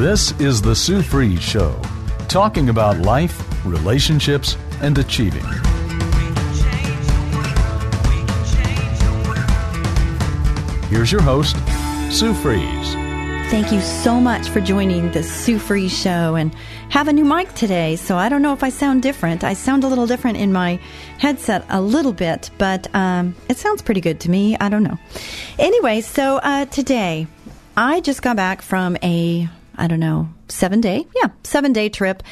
This is The Sue Fries Show, talking about life, relationships, and achieving. Here's your host, Sue Fries. Thank you so much for joining the Sue Fries Show and have a new mic today. So I don't know if I sound different. I sound a little different in my headset a little bit, but um, it sounds pretty good to me. I don't know. Anyway, so uh, today I just got back from a I don't know, seven day, yeah, seven day trip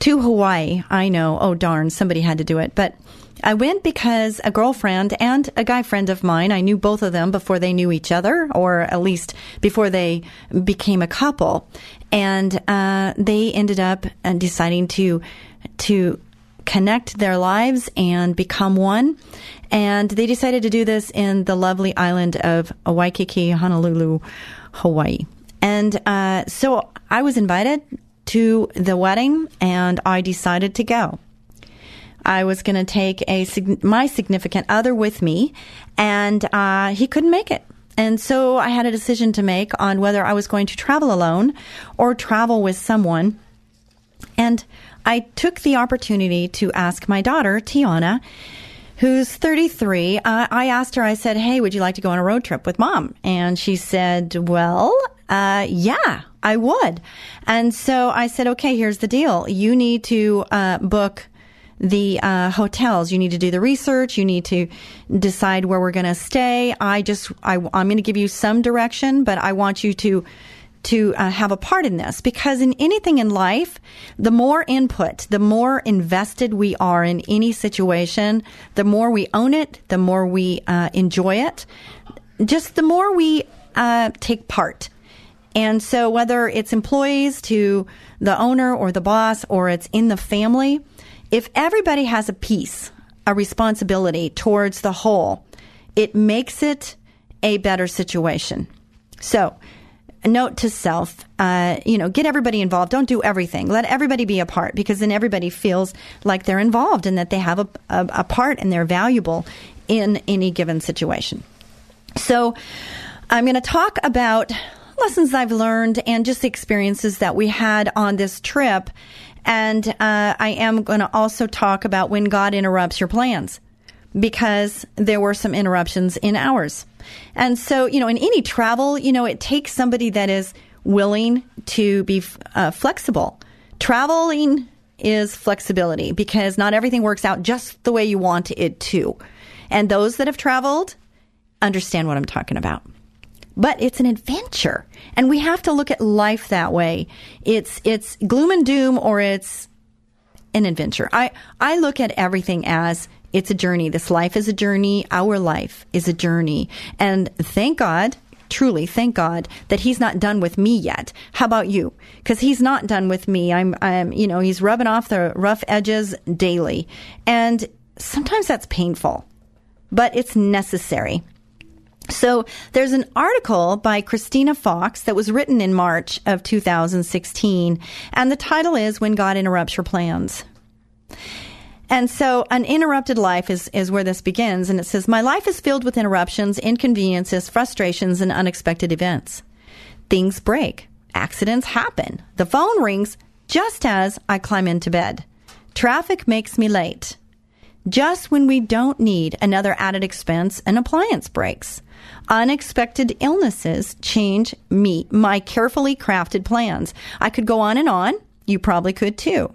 to Hawaii. I know, oh darn, somebody had to do it, but I went because a girlfriend and a guy friend of mine, I knew both of them before they knew each other, or at least before they became a couple. And uh, they ended up uh, deciding to to connect their lives and become one. And they decided to do this in the lovely island of Waikiki, Honolulu, Hawaii. And uh, so I was invited to the wedding, and I decided to go. I was going to take a my significant other with me, and uh, he couldn't make it. And so I had a decision to make on whether I was going to travel alone or travel with someone. And I took the opportunity to ask my daughter, Tiana, who's 33. Uh, I asked her, I said, Hey, would you like to go on a road trip with mom? And she said, Well, uh, yeah, I would. And so I said, Okay, here's the deal. You need to uh, book the uh, hotels. You need to do the research. You need to decide where we're going to stay. I just, I, am going to give you some direction, but I want you to to uh, have a part in this because in anything in life, the more input, the more invested we are in any situation, the more we own it, the more we uh, enjoy it, just the more we uh, take part. And so, whether it's employees to the owner or the boss, or it's in the family, if everybody has a piece, a responsibility towards the whole, it makes it a better situation. So, note to self, uh, you know, get everybody involved. Don't do everything. Let everybody be a part because then everybody feels like they're involved and that they have a, a, a part and they're valuable in any given situation. So, I'm going to talk about lessons I've learned and just the experiences that we had on this trip and uh, I am going to also talk about when God interrupts your plans because there were some interruptions in ours. And so, you know, in any travel, you know, it takes somebody that is willing to be uh, flexible. Traveling is flexibility because not everything works out just the way you want it to. And those that have traveled understand what I'm talking about but it's an adventure. And we have to look at life that way. It's, it's gloom and doom or it's an adventure. I, I look at everything as it's a journey. This life is a journey. Our life is a journey. And thank God, truly thank God that he's not done with me yet. How about you? Cause he's not done with me. I'm, I'm, you know, he's rubbing off the rough edges daily. And sometimes that's painful, but it's necessary. So there's an article by Christina Fox that was written in March of 2016, and the title is When God Interrupts Your Plans. And so an interrupted life is, is where this begins. And it says, My life is filled with interruptions, inconveniences, frustrations, and unexpected events. Things break. Accidents happen. The phone rings just as I climb into bed. Traffic makes me late. Just when we don't need another added expense, an appliance breaks. Unexpected illnesses change me, my carefully crafted plans. I could go on and on. You probably could too.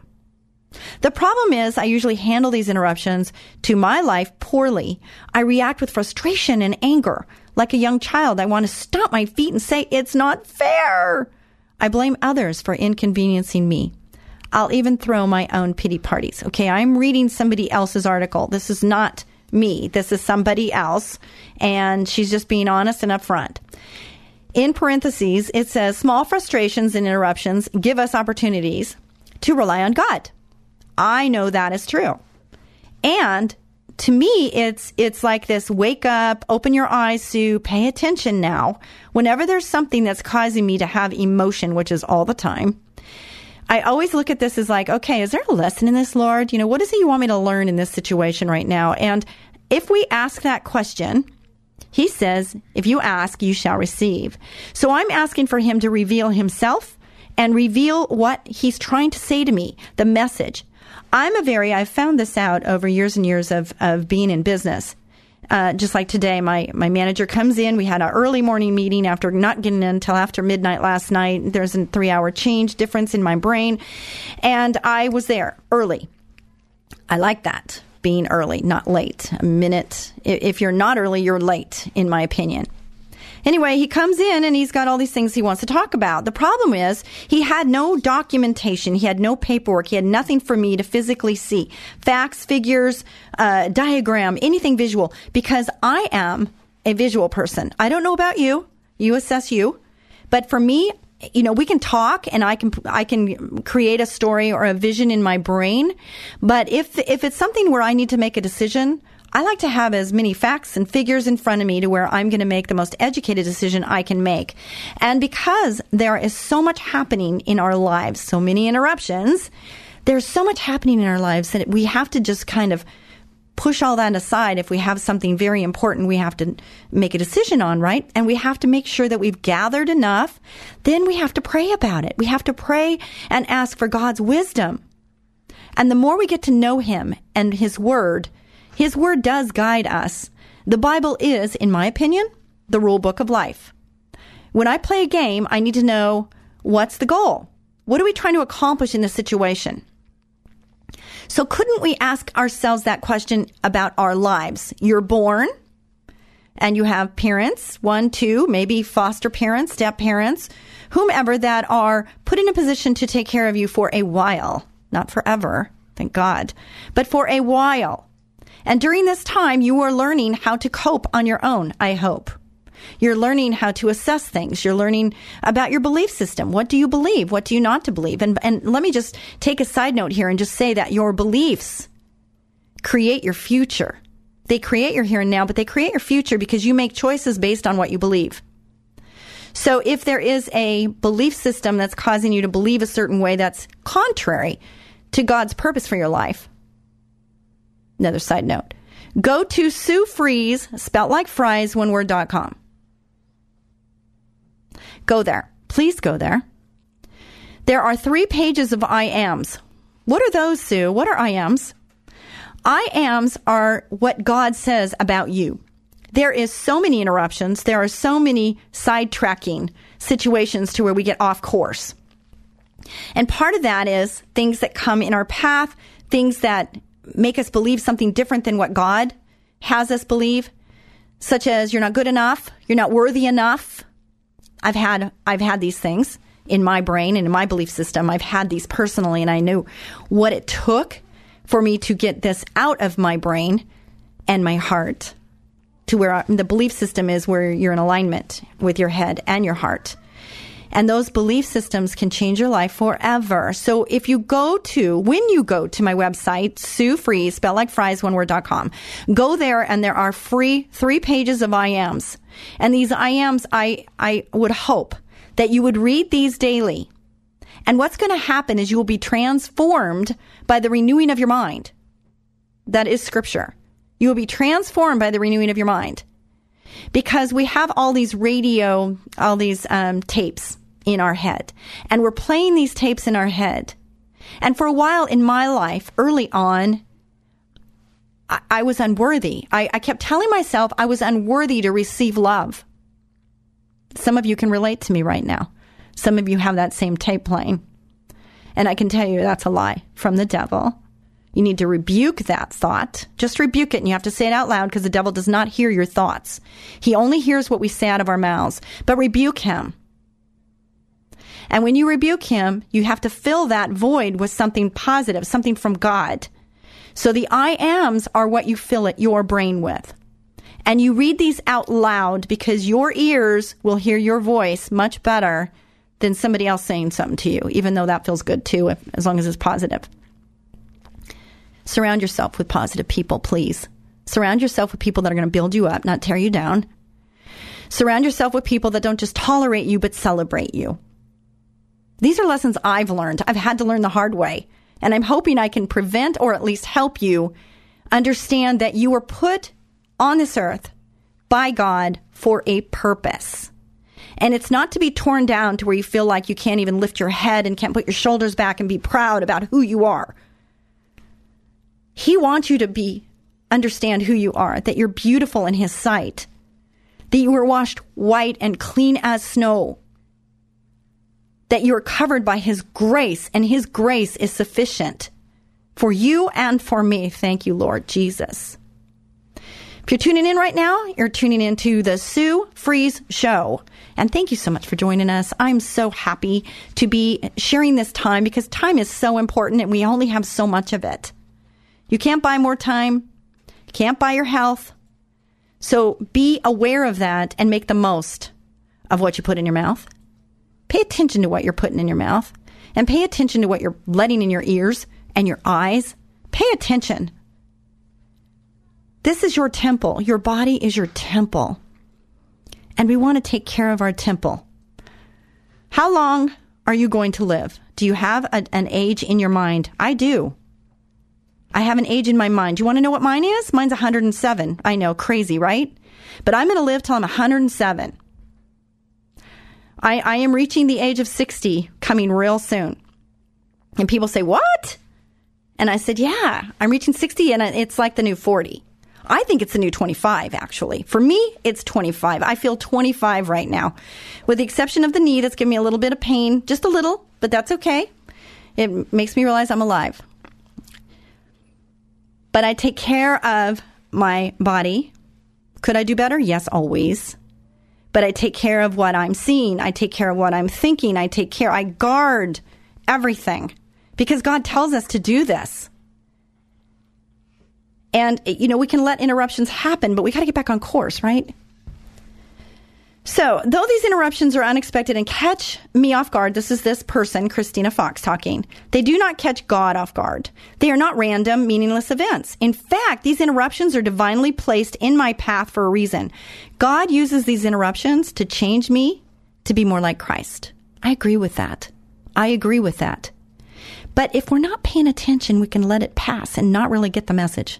The problem is, I usually handle these interruptions to my life poorly. I react with frustration and anger. Like a young child, I want to stomp my feet and say, it's not fair. I blame others for inconveniencing me. I'll even throw my own pity parties. Okay, I'm reading somebody else's article. This is not me. This is somebody else, and she's just being honest and upfront. In parentheses, it says small frustrations and interruptions give us opportunities to rely on God. I know that is true. And to me, it's it's like this: wake up, open your eyes, Sue, pay attention now. Whenever there's something that's causing me to have emotion, which is all the time, I always look at this as like, okay, is there a lesson in this, Lord? You know, what is it you want me to learn in this situation right now? And if we ask that question, he says, if you ask, you shall receive. So I'm asking for him to reveal himself and reveal what he's trying to say to me, the message. I'm a very, I've found this out over years and years of, of being in business. Uh, just like today, my, my manager comes in. We had an early morning meeting after not getting in until after midnight last night. There's a three hour change difference in my brain. And I was there early. I like that, being early, not late. A minute. If you're not early, you're late, in my opinion. Anyway, he comes in and he's got all these things he wants to talk about. The problem is he had no documentation. He had no paperwork. He had nothing for me to physically see. Facts, figures, uh, diagram, anything visual because I am a visual person. I don't know about you. You assess you. But for me, you know, we can talk and I can, I can create a story or a vision in my brain. But if, if it's something where I need to make a decision, I like to have as many facts and figures in front of me to where I'm going to make the most educated decision I can make. And because there is so much happening in our lives, so many interruptions, there's so much happening in our lives that we have to just kind of push all that aside if we have something very important we have to make a decision on, right? And we have to make sure that we've gathered enough. Then we have to pray about it. We have to pray and ask for God's wisdom. And the more we get to know Him and His Word, his word does guide us. The Bible is, in my opinion, the rule book of life. When I play a game, I need to know what's the goal? What are we trying to accomplish in this situation? So couldn't we ask ourselves that question about our lives? You're born and you have parents, one, two, maybe foster parents, step parents, whomever that are put in a position to take care of you for a while, not forever, thank God, but for a while. And during this time, you are learning how to cope on your own, I hope. You're learning how to assess things. You're learning about your belief system. What do you believe? What do you not to believe? And, and let me just take a side note here and just say that your beliefs create your future. They create your here and now, but they create your future because you make choices based on what you believe. So if there is a belief system that's causing you to believe a certain way that's contrary to God's purpose for your life, Another side note. Go to Sue Fries, spelt like fries, one word dot com. Go there. Please go there. There are three pages of I ams. What are those, Sue? What are I ams? I ams are what God says about you. There is so many interruptions. There are so many sidetracking situations to where we get off course. And part of that is things that come in our path, things that make us believe something different than what God has us believe, such as you're not good enough, you're not worthy enough. I've had I've had these things in my brain and in my belief system. I've had these personally and I knew what it took for me to get this out of my brain and my heart to where the belief system is where you're in alignment with your head and your heart. And those belief systems can change your life forever. So if you go to, when you go to my website, Sue Fries, spell like fries, one word.com, go there and there are free three pages of I ams. And these I ams, I, I would hope that you would read these daily. And what's going to happen is you will be transformed by the renewing of your mind. That is scripture. You will be transformed by the renewing of your mind because we have all these radio, all these um, tapes in our head. And we're playing these tapes in our head. And for a while in my life, early on, I, I was unworthy. I, I kept telling myself I was unworthy to receive love. Some of you can relate to me right now. Some of you have that same tape playing. And I can tell you that's a lie from the devil. You need to rebuke that thought. Just rebuke it and you have to say it out loud because the devil does not hear your thoughts. He only hears what we say out of our mouths. But rebuke him. And when you rebuke him, you have to fill that void with something positive, something from God. So the I ams are what you fill it your brain with. And you read these out loud because your ears will hear your voice much better than somebody else saying something to you, even though that feels good too, if, as long as it's positive. Surround yourself with positive people, please. Surround yourself with people that are going to build you up, not tear you down. Surround yourself with people that don't just tolerate you, but celebrate you. These are lessons I've learned. I've had to learn the hard way. And I'm hoping I can prevent or at least help you understand that you were put on this earth by God for a purpose. And it's not to be torn down to where you feel like you can't even lift your head and can't put your shoulders back and be proud about who you are. He wants you to be understand who you are, that you're beautiful in his sight, that you were washed white and clean as snow, that you are covered by his grace and his grace is sufficient for you and for me. Thank you, Lord Jesus. If you're tuning in right now, you're tuning into the Sue Fries Show. And thank you so much for joining us. I'm so happy to be sharing this time because time is so important and we only have so much of it. You can't buy more time, can't buy your health. So be aware of that and make the most of what you put in your mouth. Pay attention to what you're putting in your mouth and pay attention to what you're letting in your ears and your eyes. Pay attention this is your temple. Your body is your temple. And we want to take care of our temple. How long are you going to live? Do you have a, an age in your mind? I do. I have an age in my mind. You want to know what mine is? Mine's 107. I know, crazy, right? But I'm going to live till I'm 107. I, I am reaching the age of 60 coming real soon. And people say, What? And I said, Yeah, I'm reaching 60 and it's like the new 40. I think it's the new 25, actually. For me, it's 25. I feel 25 right now, with the exception of the knee that's giving me a little bit of pain, just a little, but that's okay. It makes me realize I'm alive. But I take care of my body. Could I do better? Yes, always. But I take care of what I'm seeing. I take care of what I'm thinking. I take care, I guard everything because God tells us to do this. And, you know, we can let interruptions happen, but we got to get back on course, right? So, though these interruptions are unexpected and catch me off guard, this is this person, Christina Fox, talking. They do not catch God off guard. They are not random, meaningless events. In fact, these interruptions are divinely placed in my path for a reason. God uses these interruptions to change me to be more like Christ. I agree with that. I agree with that. But if we're not paying attention, we can let it pass and not really get the message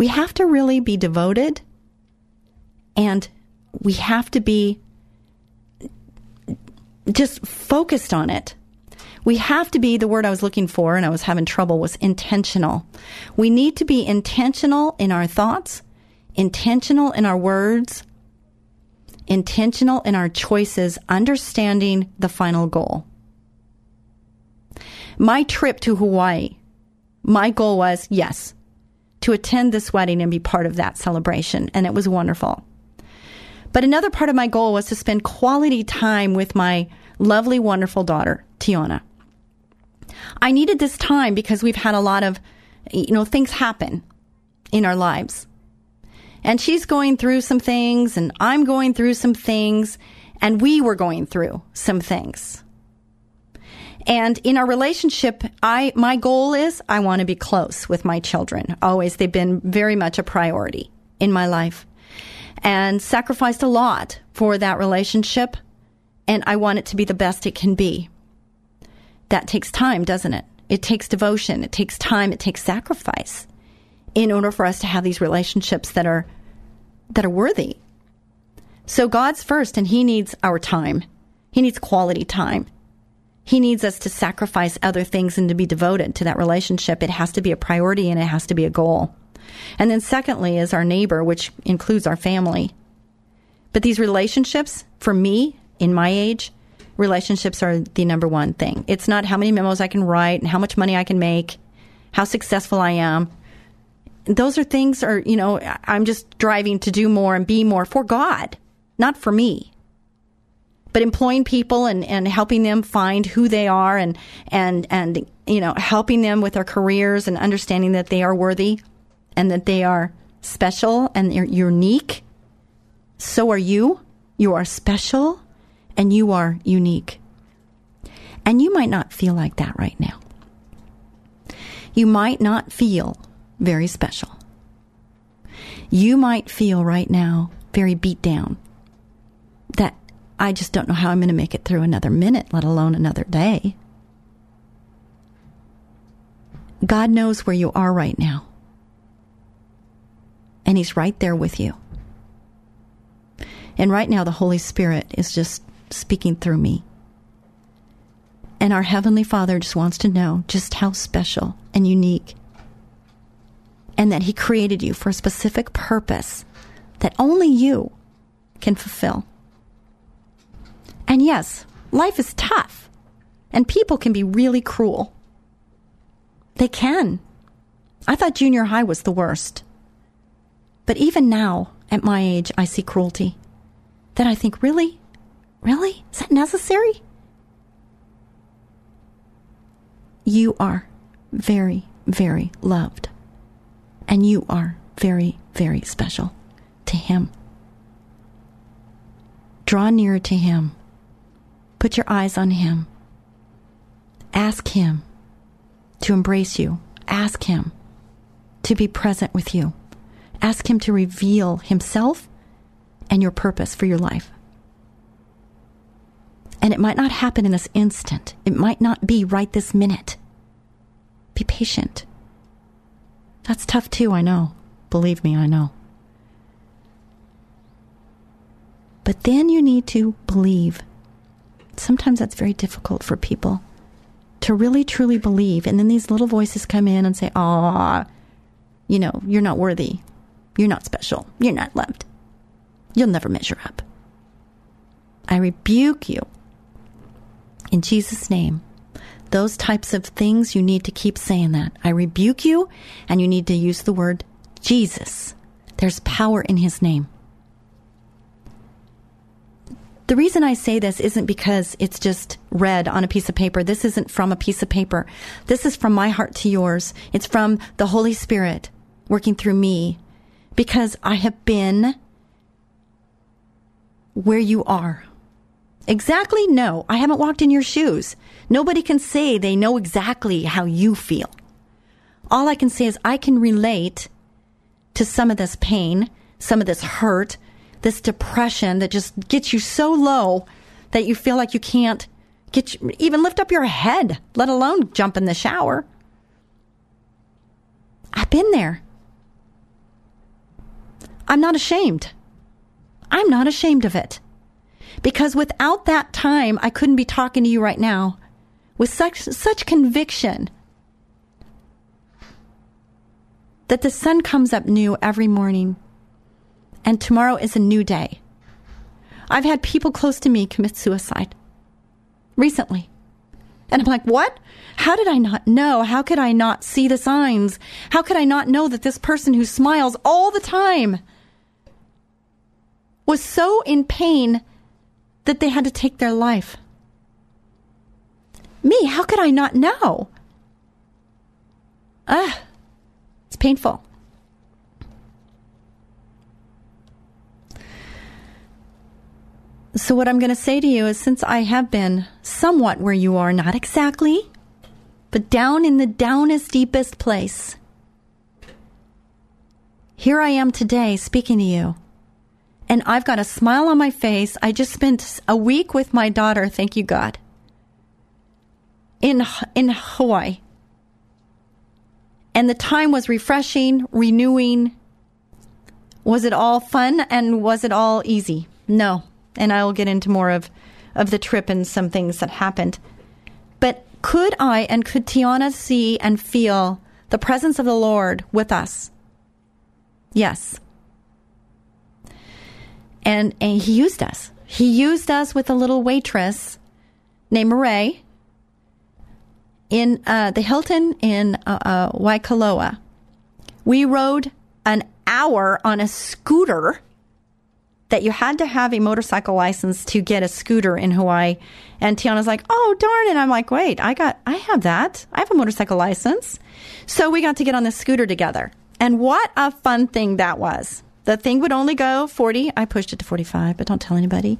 we have to really be devoted and we have to be just focused on it. We have to be the word I was looking for and I was having trouble was intentional. We need to be intentional in our thoughts, intentional in our words, intentional in our choices, understanding the final goal. My trip to Hawaii, my goal was yes, to attend this wedding and be part of that celebration, and it was wonderful. But another part of my goal was to spend quality time with my lovely, wonderful daughter, Tiana. I needed this time because we've had a lot of, you know, things happen in our lives. And she's going through some things, and I'm going through some things, and we were going through some things. And in our relationship, I, my goal is I want to be close with my children. Always. They've been very much a priority in my life and sacrificed a lot for that relationship. And I want it to be the best it can be. That takes time, doesn't it? It takes devotion. It takes time. It takes sacrifice in order for us to have these relationships that are, that are worthy. So God's first and He needs our time. He needs quality time. He needs us to sacrifice other things and to be devoted to that relationship. It has to be a priority and it has to be a goal. And then, secondly, is our neighbor, which includes our family. But these relationships, for me, in my age, relationships are the number one thing. It's not how many memos I can write and how much money I can make, how successful I am. Those are things are, you know, I'm just driving to do more and be more for God, not for me. but employing people and, and helping them find who they are and, and, and, you know, helping them with their careers and understanding that they are worthy and that they are special and they're unique. So are you. You are special and you are unique. And you might not feel like that right now. You might not feel very special. You might feel right now very beat down that I just don't know how I'm going to make it through another minute, let alone another day. God knows where you are right now. And He's right there with you. And right now, the Holy Spirit is just speaking through me. And our Heavenly Father just wants to know just how special and unique, and that He created you for a specific purpose that only you can fulfill. And yes, life is tough, and people can be really cruel. They can. I thought junior high was the worst. But even now, at my age, I see cruelty. That I think, really? Really? Is that necessary? You are very, very loved. And you are very, very special to Him. Draw nearer to Him Put your eyes on Him. Ask Him to embrace you. Ask Him to be present with you. Ask Him to reveal Himself and your purpose for your life. And it might not happen in this instant, it might not be right this minute. Be patient. That's tough too, I know. Believe me, I know. But then you need to believe sometimes that's very difficult for people to really truly believe. And then these little voices come in and say, "Ah, you know, you're not worthy. You're not special. You're not loved. You'll never measure up." I rebuke you in Jesus' name. Those types of things, you need to keep saying that. I rebuke you, and you need to use the word Jesus. There's power in his name. The reason I say this isn't because it's just read on a piece of paper. This isn't from a piece of paper. This is from my heart to yours. It's from the Holy Spirit working through me because I have been where you are. Exactly, no. I haven't walked in your shoes. Nobody can say they know exactly how you feel. All I can say is I can relate to some of this pain, some of this hurt, this depression that just gets you so low that you feel like you can't get even lift up your head, let alone jump in the shower. I've been there. I'm not ashamed. I'm not ashamed of it. Because without that time, I couldn't be talking to you right now with such such conviction that the sun comes up new every morning and tomorrow is a new day. I've had people close to me commit suicide recently. And I'm like, what? How did I not know? How could I not see the signs? How could I not know that this person who smiles all the time was so in pain that they had to take their life? Me, how could I not know? Ah, it's painful. So, what I'm going to say to you is since I have been somewhat where you are, not exactly, but down in the downest, deepest place, here I am today speaking to you. And I've got a smile on my face. I just spent a week with my daughter, thank you, God, in, in Hawaii. And the time was refreshing, renewing. Was it all fun and was it all easy? No and I will get into more of, of the trip and some things that happened. But could I and could Tiana see and feel the presence of the Lord with us? Yes. And, and he used us. He used us with a little waitress named Marae in uh, the Hilton in uh, uh, Waikoloa. We rode an hour on a scooter that you had to have a motorcycle license to get a scooter in Hawaii. And Tiana's like, oh, darn it. I'm like, wait, I got, I have that. I have a motorcycle license. So we got to get on the scooter together. And what a fun thing that was. The thing would only go 40. I pushed it to 45, but don't tell anybody.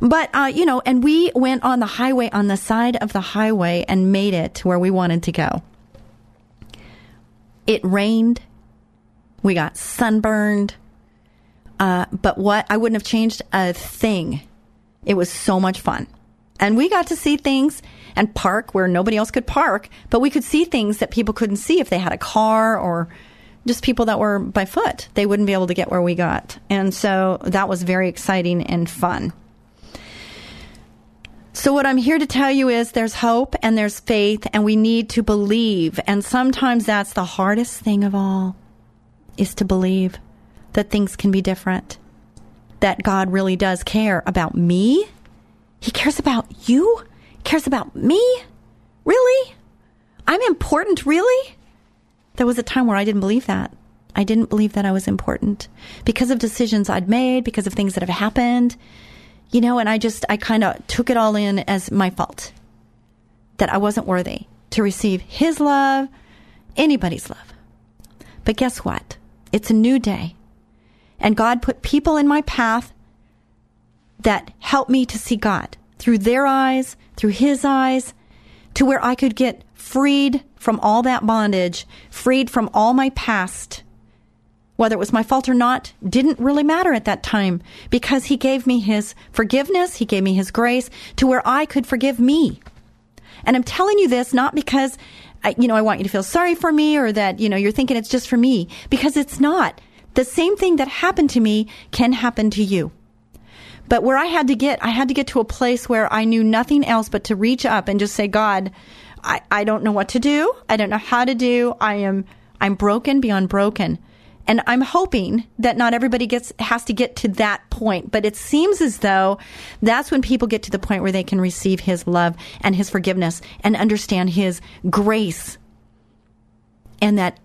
But, uh, you know, and we went on the highway, on the side of the highway, and made it to where we wanted to go. It rained. We got sunburned. Uh, but what? I wouldn't have changed a thing. It was so much fun. And we got to see things and park where nobody else could park, but we could see things that people couldn't see if they had a car or just people that were by foot. They wouldn't be able to get where we got. And so that was very exciting and fun. So, what I'm here to tell you is there's hope and there's faith, and we need to believe. And sometimes that's the hardest thing of all is to believe that things can be different, that God really does care about me. He cares about you, he cares about me. Really? I'm important, really? There was a time where I didn't believe that. I didn't believe that I was important because of decisions I'd made, because of things that have happened, you know, and I just, I kind of took it all in as my fault that I wasn't worthy to receive His love, anybody's love. But guess what? It's a new day. And God put people in my path that helped me to see God through their eyes, through His eyes, to where I could get freed from all that bondage, freed from all my past. Whether it was my fault or not didn't really matter at that time because he gave me his forgiveness, he gave me his grace to where I could forgive me. And I'm telling you this not because I, you know I want you to feel sorry for me or that you know you're thinking it's just for me because it's not. The same thing that happened to me can happen to you. But where I had to get, I had to get to a place where I knew nothing else but to reach up and just say, God, I, I don't know what to do. I don't know how to do. I am, I'm broken beyond broken. And I'm hoping that not everybody gets, has to get to that point, but it seems as though that's when people get to the point where they can receive His love and His forgiveness and understand His grace and that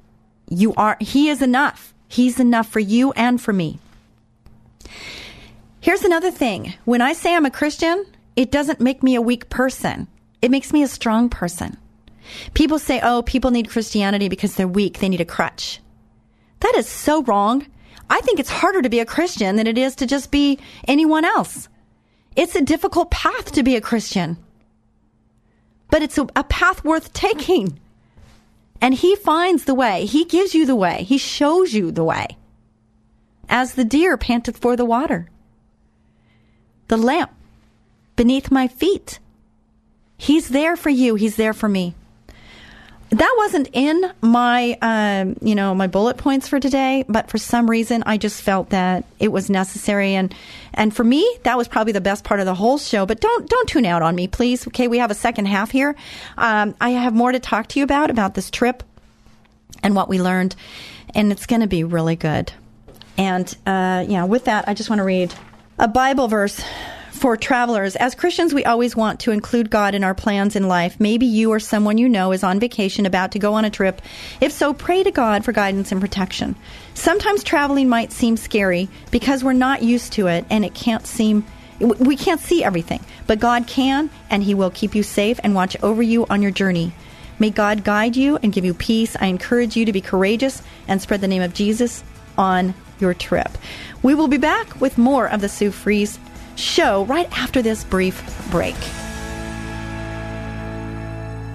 you are, He is enough. He's enough for you and for me. Here's another thing. When I say I'm a Christian, it doesn't make me a weak person. It makes me a strong person. People say, oh, people need Christianity because they're weak. They need a crutch. That is so wrong. I think it's harder to be a Christian than it is to just be anyone else. It's a difficult path to be a Christian, but it's a, a path worth taking. And He finds the way. He gives you the way. He shows you the way. As the deer panteth for the water, the lamp beneath my feet He's there for you. He's there for me. That wasn't in my, um, you know, my bullet points for today, but for some reason I just felt that it was necessary, and and for me that was probably the best part of the whole show. But don't don't tune out on me, please. Okay, we have a second half here. Um, I have more to talk to you about about this trip and what we learned, and it's going to be really good. And uh, yeah, with that, I just want to read a Bible verse for travelers, as Christians, we always want to include God in our plans in life. Maybe you or someone you know is on vacation about to go on a trip. If so, pray to God for guidance and protection. Sometimes traveling might seem scary because we're not used to it and it can't seem we can't see everything, but God can and he will keep you safe and watch over you on your journey. May God guide you and give you peace. I encourage you to be courageous and spread the name of Jesus on your trip. We will be back with more of the Sue Fries show right after this brief break.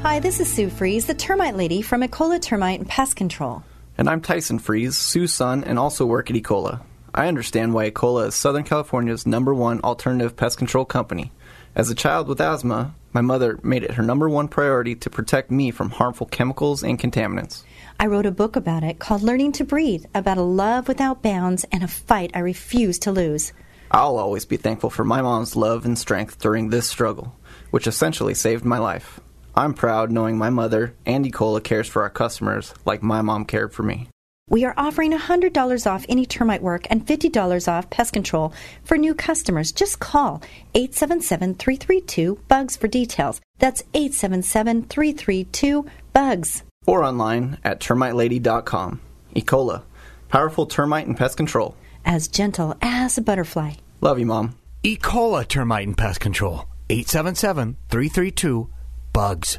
Hi, this is Sue Fries, the termite lady from Ecola Termite and Pest Control. And I'm Tyson Fries, Sue's son, and also work at Ecola. I understand why Ecola is Southern California's number one alternative pest control company. As a child with asthma, my mother made it her number one priority to protect me from harmful chemicals and contaminants. I wrote a book about it called Learning to Breathe, about a love without bounds and a fight I refuse to lose. I'll always be thankful for my mom's love and strength during this struggle, which essentially saved my life. I'm proud knowing my mother, and Ecola, cares for our customers like my mom cared for me. We are offering $100 off any termite work and $50 off pest control for new customers. Just call 877 332 BUGS for details. That's 877 332 BUGS. Or online at termitelady.com. Ecola, powerful termite and pest control. as gentle as a butterfly. Love you, Mom. E. coli termite and pest control. 877 332 BUGS.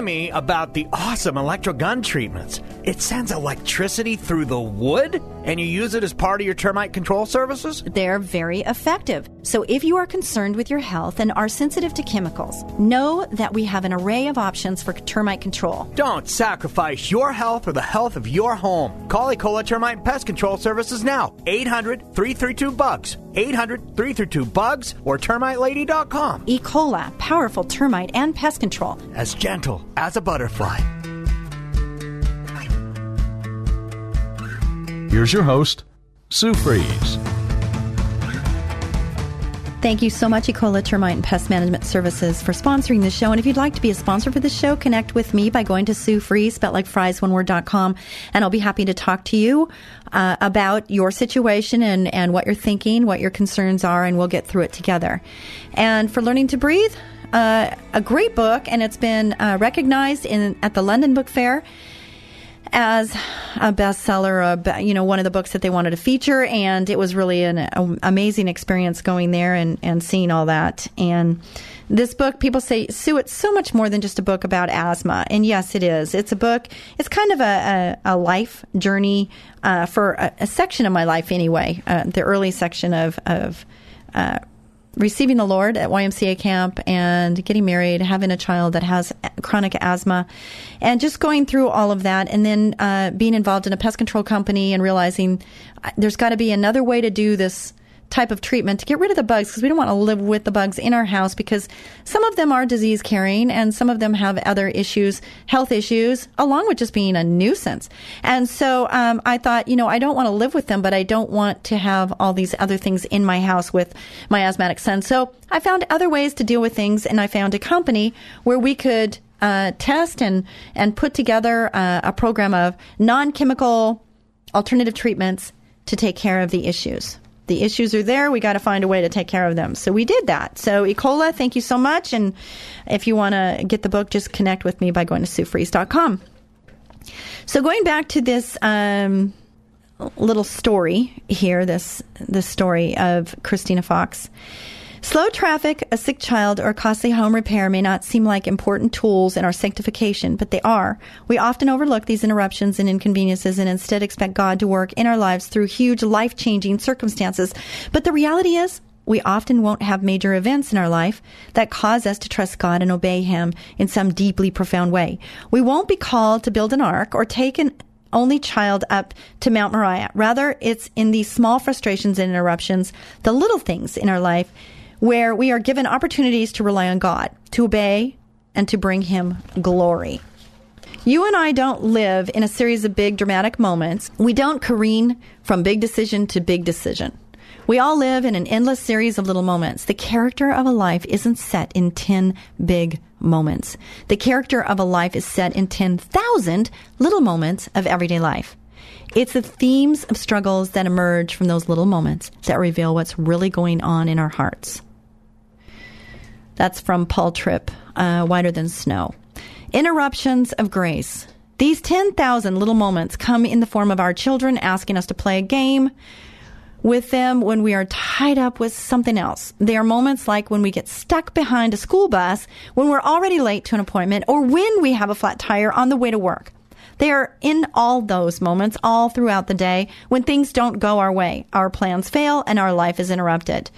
me about the awesome electro gun treatments. It sends electricity through the wood, and you use it as part of your termite control services? They're very effective. So if you are concerned with your health and are sensitive to chemicals, know that we have an array of options for termite control. Don't sacrifice your health or the health of your home. Call Ecola Termite and Pest Control Services now. 800 332 BUGS. 800 332 BUGS or termitelady.com. E. coli, powerful termite and pest control. As gentle as a butterfly. Here's your host, Sue Fries. Thank you so much, Ecola Termite and Pest Management Services, for sponsoring the show. And if you'd like to be a sponsor for the show, connect with me by going to Sue Fries, spelled like fries, one word.com, and I'll be happy to talk to you uh, about your situation and, and what you're thinking, what your concerns are, and we'll get through it together. And for Learning to Breathe, uh, a great book, and it's been uh, recognized in at the London Book Fair as a bestseller, a, you know, one of the books that they wanted to feature, and it was really an a, amazing experience going there and, and seeing all that. And this book, people say, Sue, it's so much more than just a book about asthma. And yes, it is. It's a book, it's kind of a, a, a life journey uh, for a, a, section of my life anyway, uh, the early section of, of uh, receiving the Lord at YMCA camp and getting married, having a child that has chronic asthma, and just going through all of that, and then uh, being involved in a pest control company and realizing uh, there's got to be another way to do this type of treatment to get rid of the bugs because we don't want to live with the bugs in our house because some of them are disease carrying and some of them have other issues, health issues, along with just being a nuisance. And so um, I thought, you know, I don't want to live with them, but I don't want to have all these other things in my house with my asthmatic son. So I found other ways to deal with things, and I found a company where we could uh, test and and put together uh, a program of non-chemical alternative treatments to take care of the issues the issues are there. We got to find a way to take care of them. So we did that. So Ecola, thank you so much. And if you want to get the book, just connect with me by going to SueFries.com. So going back to this um, little story here, this this story of Christina Fox. Slow traffic, a sick child, or costly home repair may not seem like important tools in our sanctification, but they are. We often overlook these interruptions and inconveniences and instead expect God to work in our lives through huge life changing circumstances. But the reality is, we often won't have major events in our life that cause us to trust God and obey Him in some deeply profound way. We won't be called to build an ark or take an only child up to Mount Moriah. Rather, it's in these small frustrations and interruptions, the little things in our life, where we are given opportunities to rely on God, to obey, and to bring Him glory. You and I don't live in a series of big dramatic moments. We don't careen from big decision to big decision. We all live in an endless series of little moments. The character of a life isn't set in 10 big moments. The character of a life is set in 10,000 little moments of everyday life. It's the themes of struggles that emerge from those little moments that reveal what's really going on in our hearts. That's from Paul Tripp, uh, Whiter Than Snow. Interruptions of grace. These 10,000 little moments come in the form of our children asking us to play a game with them when we are tied up with something else. They are moments like when we get stuck behind a school bus, when we're already late to an appointment, or when we have a flat tire on the way to work. They are in all those moments all throughout the day when things don't go our way, our plans fail, and our life is interrupted.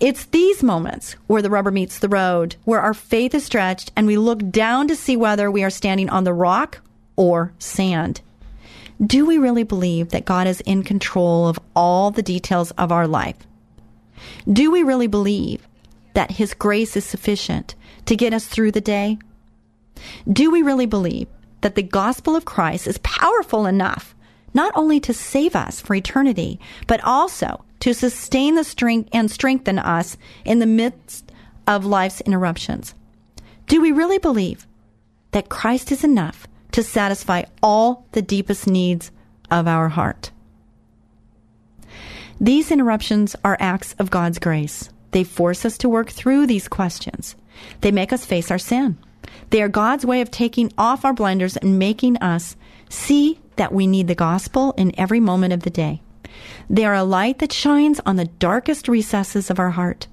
It's these moments where the rubber meets the road, where our faith is stretched and we look down to see whether we are standing on the rock or sand. Do we really believe that God is in control of all the details of our life? Do we really believe that His grace is sufficient to get us through the day? Do we really believe that the gospel of Christ is powerful enough not only to save us for eternity, but also to sustain the strength and strengthen us in the midst of life's interruptions. Do we really believe that Christ is enough to satisfy all the deepest needs of our heart? These interruptions are acts of God's grace. They force us to work through these questions. They make us face our sin. They are God's way of taking off our blinders and making us see that we need the gospel in every moment of the day. They are a light that shines on the darkest recesses of our heart,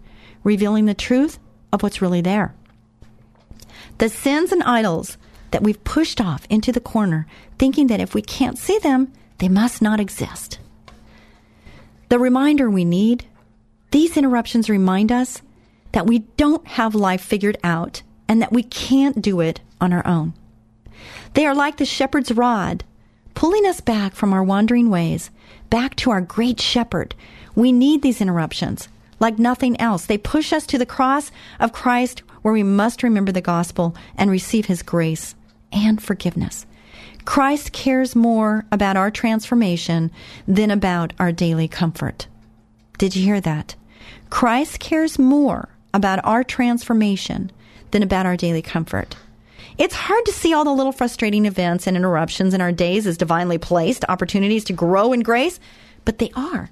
revealing the truth of what's really there. The sins and idols that we've pushed off into the corner, thinking that if we can't see them, they must not exist. The reminder we need these interruptions remind us that we don't have life figured out and that we can't do it on our own. They are like the shepherd's rod, pulling us back from our wandering ways, back to our great shepherd. We need these interruptions like nothing else. They push us to the cross of Christ where we must remember the gospel and receive his grace and forgiveness. Christ cares more about our transformation than about our daily comfort. Did you hear that? Christ cares more about our transformation than about our daily comfort. It's hard to see all the little frustrating events and interruptions in our days as divinely placed opportunities to grow in grace, but they are.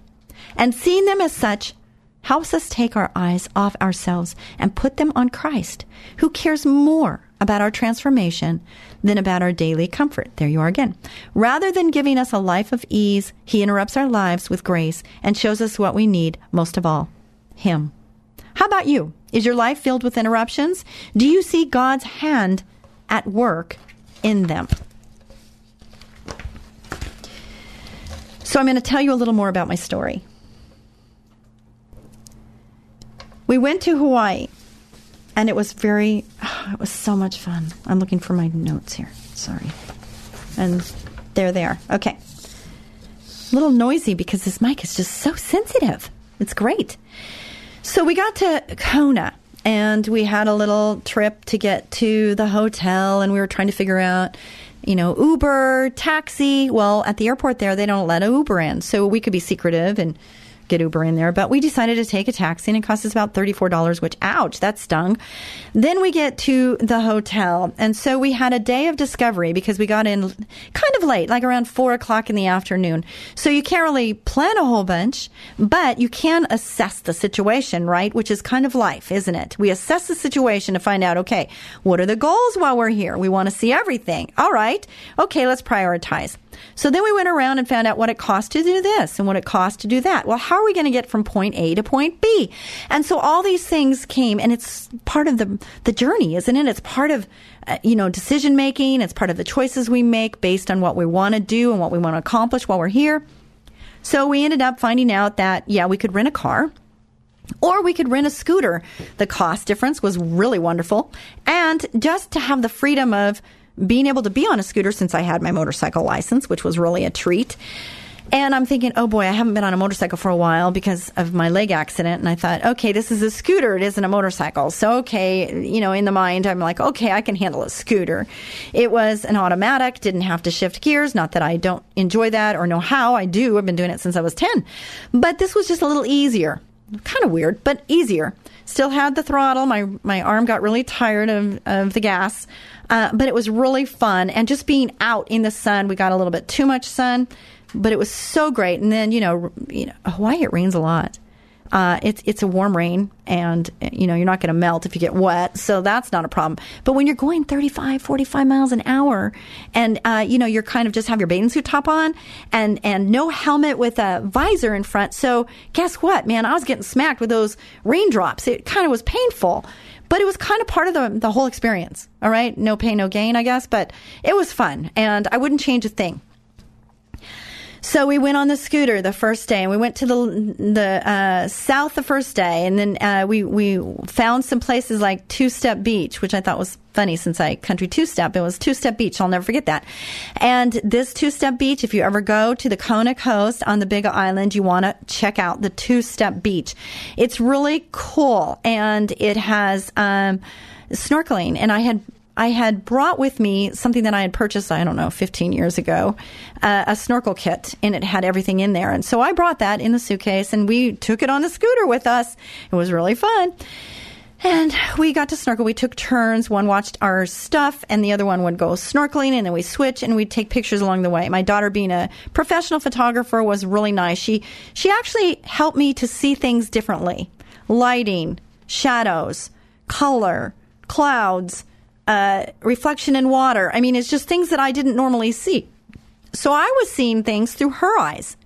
And seeing them as such helps us take our eyes off ourselves and put them on Christ, who cares more about our transformation than about our daily comfort. There you are again. Rather than giving us a life of ease, He interrupts our lives with grace and shows us what we need most of all Him. How about you? Is your life filled with interruptions? Do you see God's hand at work in them? So, I'm going to tell you a little more about my story. We went to Hawaii and it was very oh, it was so much fun. I'm looking for my notes here sorry. And there they are okay. A little noisy because this mic is just so sensitive. It's great. So we got to kona and we had a little trip to get to the hotel and we were trying to figure out you know uber taxi. Well at the airport there they don't let uber in so we could be secretive and get Uber in there. But we decided to take a taxi and it cost us about $34, which, ouch, that stung. Then we get to the hotel. And so we had a day of discovery because we got in kind of late, like around four o'clock in the afternoon. So you can't really plan a whole bunch, but you can assess the situation, right? Which is kind of life, isn't it? We assess the situation to find out, okay, what are the goals while we're here? We want to see everything. All right. Okay, let's prioritize. So then we went around and found out what it cost to do this and what it cost to do that. Well, how are we going to get from point A to point B? And so all these things came, and it's part of the the journey, isn't it? It's part of uh, you know decision making. It's part of the choices we make based on what we want to do and what we want to accomplish while we're here. So we ended up finding out that yeah, we could rent a car. Or we could rent a scooter. The cost difference was really wonderful. And just to have the freedom of being able to be on a scooter since I had my motorcycle license, which was really a treat. And I'm thinking, oh boy, I haven't been on a motorcycle for a while because of my leg accident. And I thought, okay, this is a scooter. It isn't a motorcycle. So, okay, you know, in the mind, I'm like, okay, I can handle a scooter. It was an automatic, didn't have to shift gears. Not that I don't enjoy that or know how. I do. I've been doing it since I was 10. But this was just a little easier. Kind of weird, but easier. Still had the throttle. My, my arm got really tired of, of the gas. Uh, but it was really fun. And just being out in the sun, we got a little bit too much sun, but it was so great. And then, you know, you know Hawaii, it rains a lot. Uh, it's it's a warm rain, and you know you're not going to melt if you get wet, so that's not a problem. But when you're going 35, 45 miles an hour, and uh, you know you're kind of just have your bathing suit top on, and and no helmet with a visor in front, so guess what, man? I was getting smacked with those raindrops. It kind of was painful, but it was kind of part of the, the whole experience. All right. No pain, no gain, I guess, but it was fun and I wouldn't change a thing. So we went on the scooter the first day, and we went to the the uh, south the first day, and then uh, we we found some places like Two Step Beach, which I thought was funny since I country two step. It was Two Step Beach. I'll never forget that. And this Two Step Beach, if you ever go to the Kona coast on the Big Island, you want to check out the Two Step Beach. It's really cool, and it has um, snorkeling, and I had I had brought with me something that I had purchased, I don't know, 15 years ago, uh, a snorkel kit, and it had everything in there. And so I brought that in the suitcase, and we took it on the scooter with us. It was really fun. And we got to snorkel. We took turns. One watched our stuff, and the other one would go snorkeling, and then we switch, and we'd take pictures along the way. My daughter, being a professional photographer, was really nice. She she actually helped me to see things differently: lighting, shadows, color, clouds, uh, reflection in water. I mean, it's just things that I didn't normally see. So I was seeing things through her eyes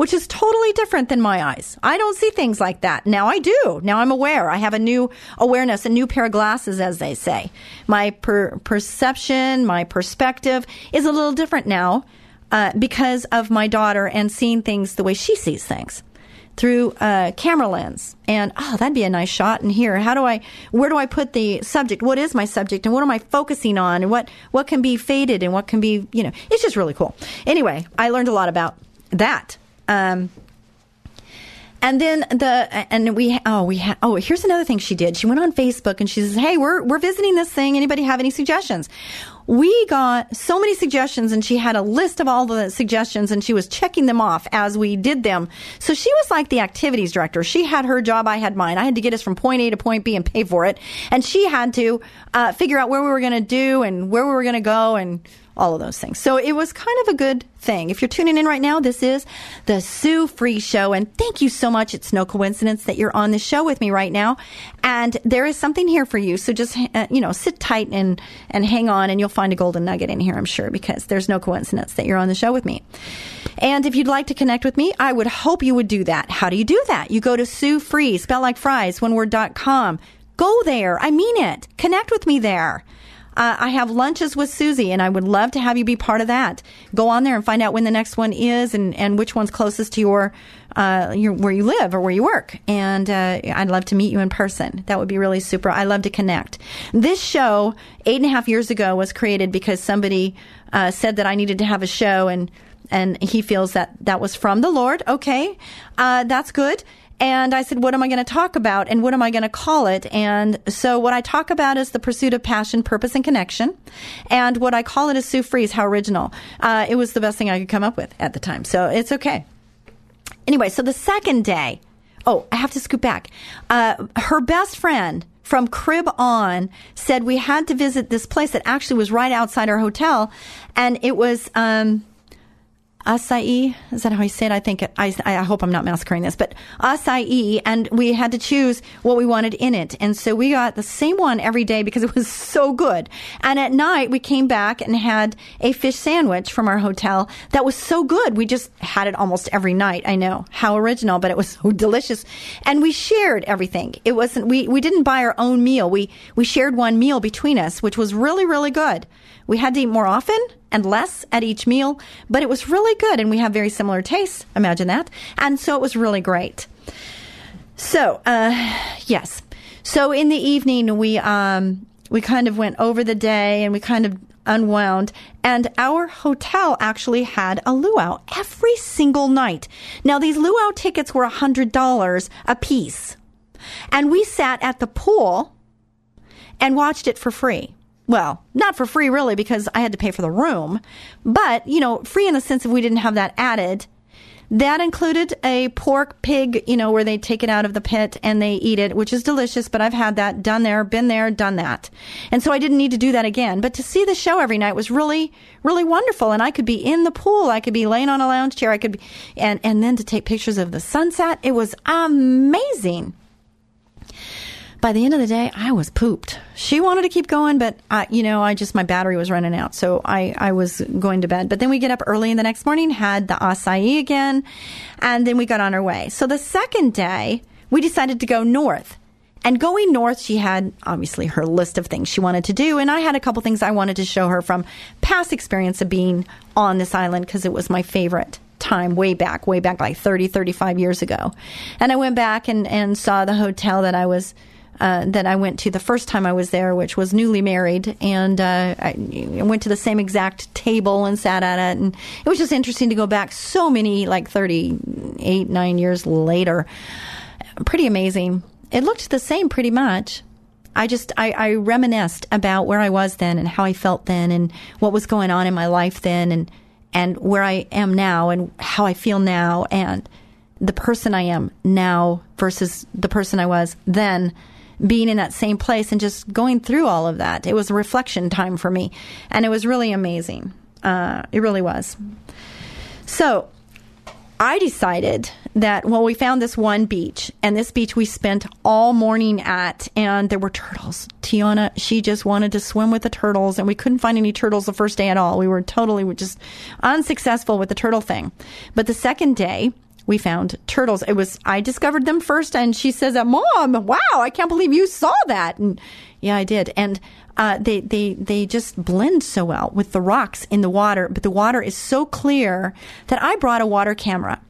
which is totally different than my eyes. I don't see things like that. Now I do. Now I'm aware. I have a new awareness, a new pair of glasses, as they say. My per- perception, my perspective is a little different now uh, because of my daughter and seeing things the way she sees things through a camera lens. And oh that'd be a nice shot and here. How do i where do i put the subject? What is my subject? And what am i focusing on? And what what can be faded and what can be you know it's just really cool. Anyway i learned a lot about that. Um, and then the and we oh we ha, oh here's another thing she did. She went on Facebook and she says, "Hey, we're we're visiting this thing. Anybody have any suggestions?" We got so many suggestions, and she had a list of all the suggestions, and she was checking them off as we did them. So she was like the activities director. She had her job, I had mine. I had to get us from point A to point B and pay for it, and she had to uh, figure out where we were going to do and where we were going to go and all of those things. So it was kind of a good thing. If you're tuning in right now, this is the Sue Fries Show. And thank you so much. It's no coincidence that you're on the show with me right now. And there is something here for you. So just, uh, you know, sit tight and, and hang on and you'll find a golden nugget in here, I'm sure, because there's no coincidence that you're on the show with me. And if you'd like to connect with me, I would hope you would do that. How do you do that? You go to Sue Fries, spell like fries, one word dot com. Go there. I mean it. Connect with me there. Uh, I have lunches with Susie, and I would love to have you be part of that. Go on there and find out when the next one is, and, and which one's closest to your, uh, your where you live or where you work. And uh, I'd love to meet you in person. That would be really super. I love to connect. This show, eight and a half years ago, was created because somebody uh, said that I needed to have a show, and and he feels that that was from the Lord. Okay, uh, that's good. And I said, what am I going to talk about and what am I going to call it? And so what I talk about is the pursuit of passion, purpose, and connection. And what I call it is Sue Fries, how original. Uh, it was the best thing I could come up with at the time. So it's okay. Anyway, so the second day, oh, I have to scoot back. Uh, her best friend from crib on said we had to visit this place that actually was right outside our hotel. And it was, um, acai. Is that how you say it? I think I, I hope I'm not massacring this, but acai, and we had to choose what we wanted in it, and so we got the same one every day because it was so good. And at night we came back and had a fish sandwich from our hotel that was so good. We just had it almost every night. I know how original, but it was so delicious, and we shared everything. It wasn't we we didn't buy our own meal. We we shared one meal between us, which was really really good. We had to eat more often and less at each meal, but it was really good and we have very similar tastes. Imagine that. And so it was really great. So, uh, yes. So in the evening, we, um, we kind of went over the day and we kind of unwound. And our hotel actually had a luau every single night. Now, these luau tickets were $100 a piece. And we sat at the pool and watched it for free well, not for free really because I had to pay for the room, but you know, free in the sense of we didn't have that added. That included a pork pig, you know, where they take it out of the pit and they eat it, which is delicious, but I've had that, done there, been there, done that. And so I didn't need to do that again. But to see the show every night was really, really wonderful. And I could be in the pool. I could be laying on a lounge chair. I could be, and, and then to take pictures of the sunset. It was amazing by the end of the day, I was pooped. She wanted to keep going, but I, you know, I just my battery was running out, so I I was going to bed. But then we get up early in the next morning, had the acai again, and then we got on our way. So the second day, we decided to go north. And going north, she had obviously her list of things she wanted to do, and I had a couple things I wanted to show her from past experience of being on this island because it was my favorite time way back, way back like 30, 35 years ago. And I went back and, and saw the hotel that I was uh, that I went to the first time I was there, which was newly married, and uh, I went to the same exact table and sat at it, and it was just interesting to go back so many, like thirty eight, nine years later. Pretty amazing. It looked the same pretty much. I just I, I reminisced about where I was then and how I felt then and what was going on in my life then and and where I am now and how I feel now and the person I am now versus the person I was then being in that same place and just going through all of that. It was a reflection time for me and it was really amazing. Uh, it really was. So I decided that, well, we found this one beach, and this beach we spent all morning at, and there were turtles. Tiana, she just wanted to swim with the turtles, and we couldn't find any turtles the first day at all. We were totally just unsuccessful with the turtle thing. But the second day, we found turtles. It was I discovered them first, and she says, "Mom, wow, I can't believe you saw that." And yeah, I did. And uh, they they they just blend so well with the rocks in the water. But the water is so clear that I brought a water camera.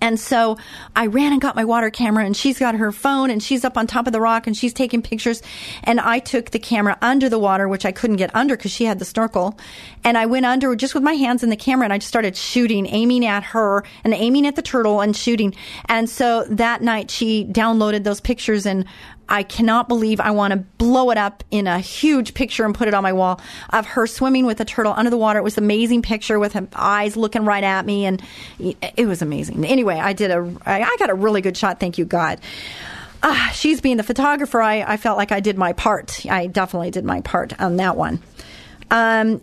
And so I ran and got my water camera and she's got her phone and she's up on top of the rock and she's taking pictures. And I took the camera under the water, which I couldn't get under because she had the snorkel. And I went under just with my hands in the camera and I just started shooting, aiming at her and aiming at the turtle and shooting. And so that night she downloaded those pictures and I cannot believe I want to blow it up in a huge picture and put it on my wall of her swimming with a turtle under the water. It was an amazing picture with her eyes looking right at me, and it was amazing. Anyway, I did a, I got a really good shot. Thank you, God. Uh, she's being the photographer. I, I felt like I did my part. I definitely did my part on that one. Um,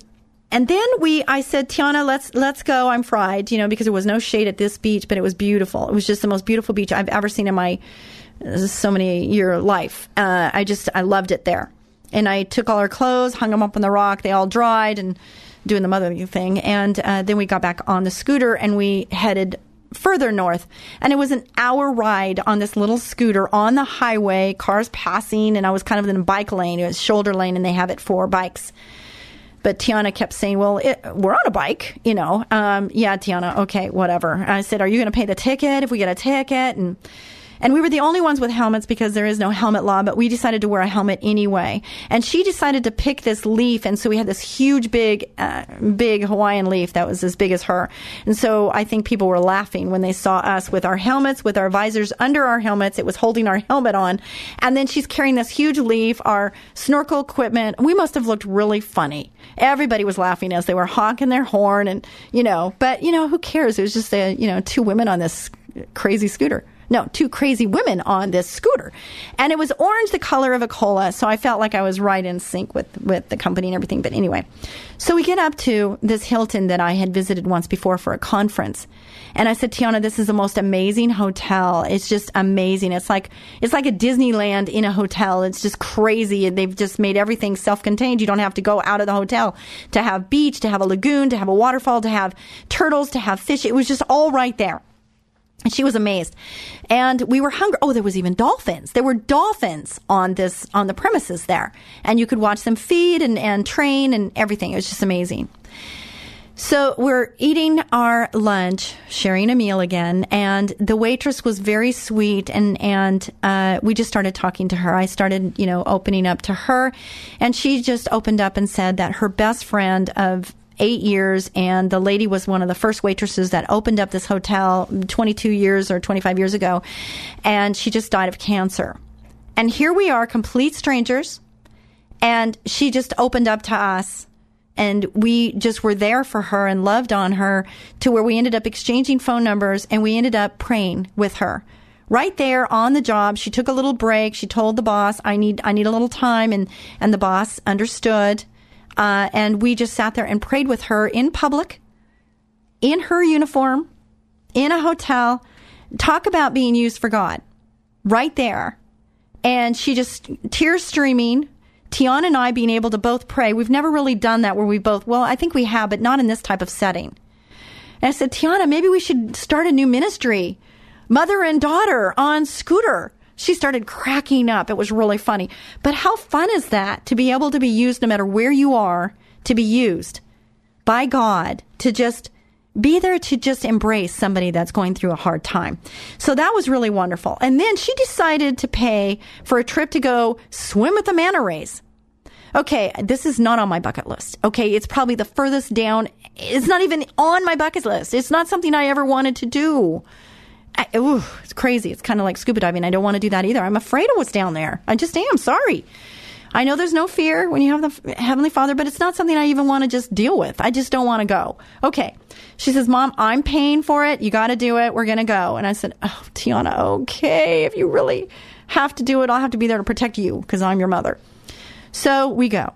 and then we, I said, Tiana, let's let's go. I'm fried, you know, because there was no shade at this beach, but it was beautiful. It was just the most beautiful beach I've ever seen in my so many year life. Uh, I just I loved it there, and I took all our clothes, hung them up on the rock. They all dried, and doing the motherly thing. And uh, then we got back on the scooter and we headed further north. And it was an hour ride on this little scooter on the highway, cars passing, and I was kind of in a bike lane. It was shoulder lane, and they have it for bikes. But Tiana kept saying, "Well, it, we're on a bike, you know." Um, yeah, Tiana. Okay, whatever. I said, "Are you going to pay the ticket if we get a ticket?" And and we were the only ones with helmets because there is no helmet law, but we decided to wear a helmet anyway. And she decided to pick this leaf. And so we had this huge, big, uh, big Hawaiian leaf that was as big as her. And so I think people were laughing when they saw us with our helmets, with our visors under our helmets. It was holding our helmet on. And then she's carrying this huge leaf, our snorkel equipment. We must have looked really funny. Everybody was laughing as they were honking their horn and, you know, but, you know, who cares? It was just, a, you know, two women on this crazy scooter no, two crazy women on this scooter. And it was orange, the color of Ecola. So I felt like I was right in sync with, with the company and everything. But anyway, so we get up to this Hilton that I had visited once before for a conference. And I said, Tiana, this is the most amazing hotel. It's just amazing. It's like, it's like a Disneyland in a hotel. It's just crazy. And they've just made everything self-contained. You don't have to go out of the hotel to have beach, to have a lagoon, to have a waterfall, to have turtles, to have fish. It was just all right there. And she was amazed. And we were hungry. Oh, there was even dolphins. There were dolphins on this, on the premises there. And you could watch them feed and, and train and everything. It was just amazing. So we're eating our lunch, sharing a meal again, and the waitress was very sweet, and and uh, we just started talking to her. I started, you know, opening up to her, and she just opened up and said that her best friend of eight years, and the lady was one of the first waitresses that opened up this hotel 22 years or 25 years ago, and she just died of cancer. And here we are, complete strangers, and she just opened up to us. And we just were there for her and loved on her to where we ended up exchanging phone numbers and we ended up praying with her right there on the job. She took a little break. She told the boss, I need, I need a little time. And, and the boss understood uh, and we just sat there and prayed with her in public, in her uniform, in a hotel. Talk about being used for God right there. And she just, tears streaming, Tiana and I being able to both pray. We've never really done that where we both, well, I think we have, but not in this type of setting. And I said, Tiana, maybe we should start a new ministry. Mother and daughter on scooter. She started cracking up. It was really funny. But how fun is that to be able to be used no matter where you are, to be used by God to just be there to just embrace somebody that's going through a hard time. So that was really wonderful. And then she decided to pay for a trip to go swim with the manta rays. Okay, this is not on my bucket list. Okay, it's probably the furthest down. It's not even on my bucket list. It's not something I ever wanted to do I, ooh, it's crazy. It's kind of like scuba diving. I don't want to do that either. I'm afraid of what's down there. I just am. Sorry. I know there's no fear when you have the Heavenly Father, but it's not something I even want to just deal with. I just don't want to go. Okay. She says, Mom, I'm paying for it. You got to do it. We're going to go. And I said, Oh, Tiana, okay. If you really have to do it, I'll have to be there to protect you because I'm your mother. So we go.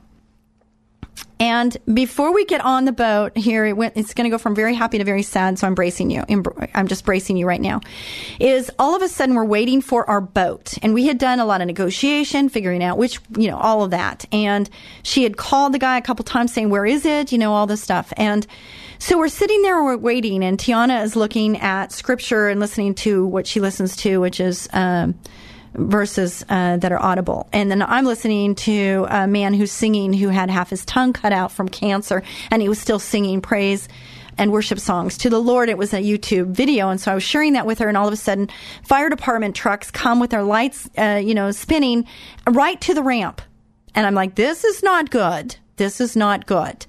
And before we get on the boat here, it went, it's going to go from very happy to very sad. So I'm bracing you. I'm just bracing you right now. Is all of a sudden we're waiting for our boat and we had done a lot of negotiation, figuring out which, you know, all of that. And she had called the guy a couple times saying, where is it? You know, all this stuff. And so we're sitting there, we're waiting and Tiana is looking at scripture and listening to what she listens to, which is, um, verses uh, that are audible. And then I'm listening to a man who's singing who had half his tongue cut out from cancer, and he was still singing praise and worship songs to the Lord. It was a YouTube video, and so I was sharing that with her. And all of a sudden, fire department trucks come with their lights, uh, you know, spinning right to the ramp, and I'm like, "This is not good. This is not good."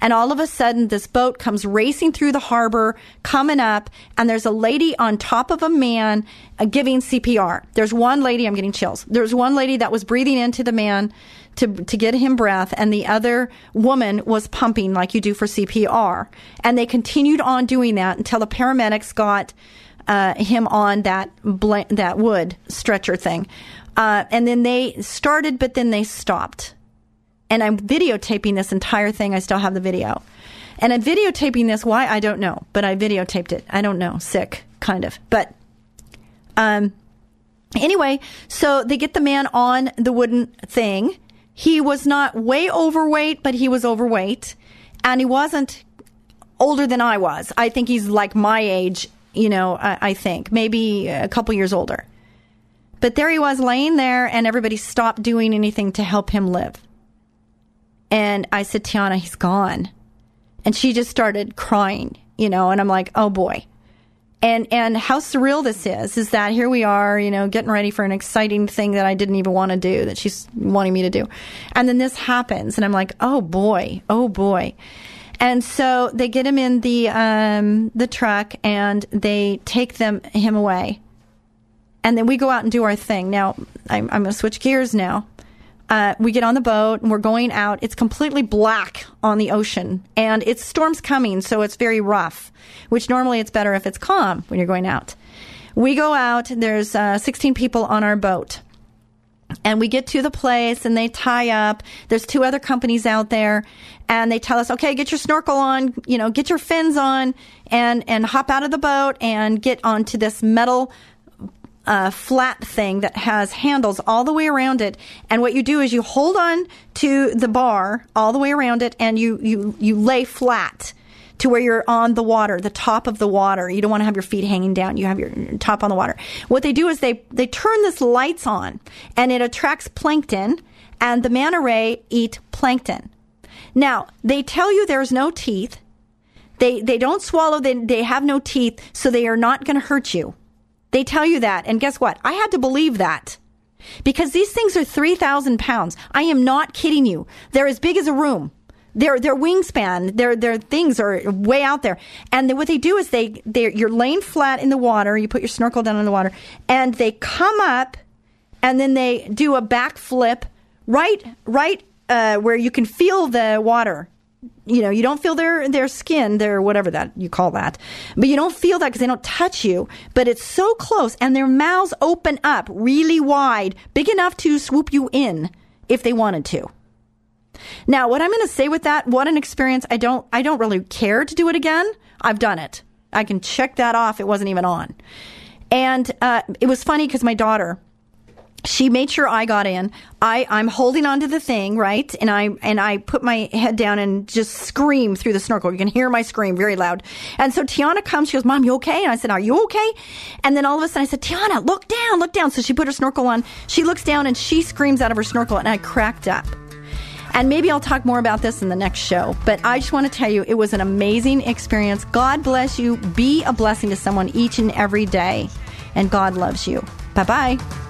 And all of a sudden, this boat comes racing through the harbor, coming up, and there's a lady on top of a man uh, giving CPR. There's one lady, I'm getting chills. There's one lady that was breathing into the man to, to get him breath, and the other woman was pumping like you do for CPR. And they continued on doing that until the paramedics got uh, him on that bl- that wood stretcher thing. Uh, and then they started, but then they stopped and I'm videotaping this entire thing. I still have the video. And I'm videotaping this. Why? I don't know. But I videotaped it. I don't know. Sick, kind of. But, um, anyway, so they get the man on the wooden thing. He was not way overweight, but he was overweight. And he wasn't older than I was. I think he's like my age, you know, I, I think. Maybe a couple years older. But there he was laying there, and everybody stopped doing anything to help him live. And I said, Tiana, he's gone. And she just started crying, you know, and I'm like, oh boy. And, and how surreal this is, is that here we are, you know, getting ready for an exciting thing that I didn't even want to do, that she's wanting me to do. And then this happens, and I'm like, oh boy, oh boy. And so they get him in the, um, the truck and they take them, him away. And then we go out and do our thing. Now, I'm, I'm going to switch gears now uh, we get on the boat and we're going out. It's completely black on the ocean and it's storms coming, so it's very rough, which normally it's better if it's calm when you're going out. We go out, there's uh, 16 people on our boat. And we get to the place and they tie up. There's two other companies out there and they tell us, okay, get your snorkel on, you know, get your fins on and, and hop out of the boat and get onto this metal a flat thing that has handles all the way around it. And what you do is you hold on to the bar all the way around it and you, you, you lay flat to where you're on the water, the top of the water. You don't want to have your feet hanging down. You have your top on the water. What they do is they, they turn this lights on and it attracts plankton and the manta ray eat plankton. Now, they tell you there's no teeth. They, they don't swallow. They, they have no teeth, so they are not going to hurt you. They tell you that. And guess what? I had to believe that. Because these things are 3,000 pounds. I am not kidding you. They're as big as a room. Their their wingspan, their their things are way out there. And what they do is they they you're laying flat in the water. You put your snorkel down in the water, and they come up, and then they do a backflip right right uh, where you can feel the water you know, you don't feel their their skin, their whatever that you call that, but you don't feel that because they don't touch you. But it's so close, and their mouths open up really wide, big enough to swoop you in if they wanted to. Now, what I'm going to say with that, what an experience! I don't, I don't really care to do it again. I've done it. I can check that off. It wasn't even on, and uh, it was funny because my daughter she made sure I got in. I, I'm holding onto the thing, right? And I, and I put my head down and just scream through the snorkel. You can hear my scream very loud. And so Tiana comes, she goes, Mom, you okay? And I said, Are you okay? And then all of a sudden I said, Tiana, look down, look down. So she put her snorkel on. She looks down and she screams out of her snorkel and I cracked up. And maybe I'll talk more about this in the next show. But I just want to tell you, it was an amazing experience. God bless you. Be a blessing to someone each and every day. And God loves you. Bye bye.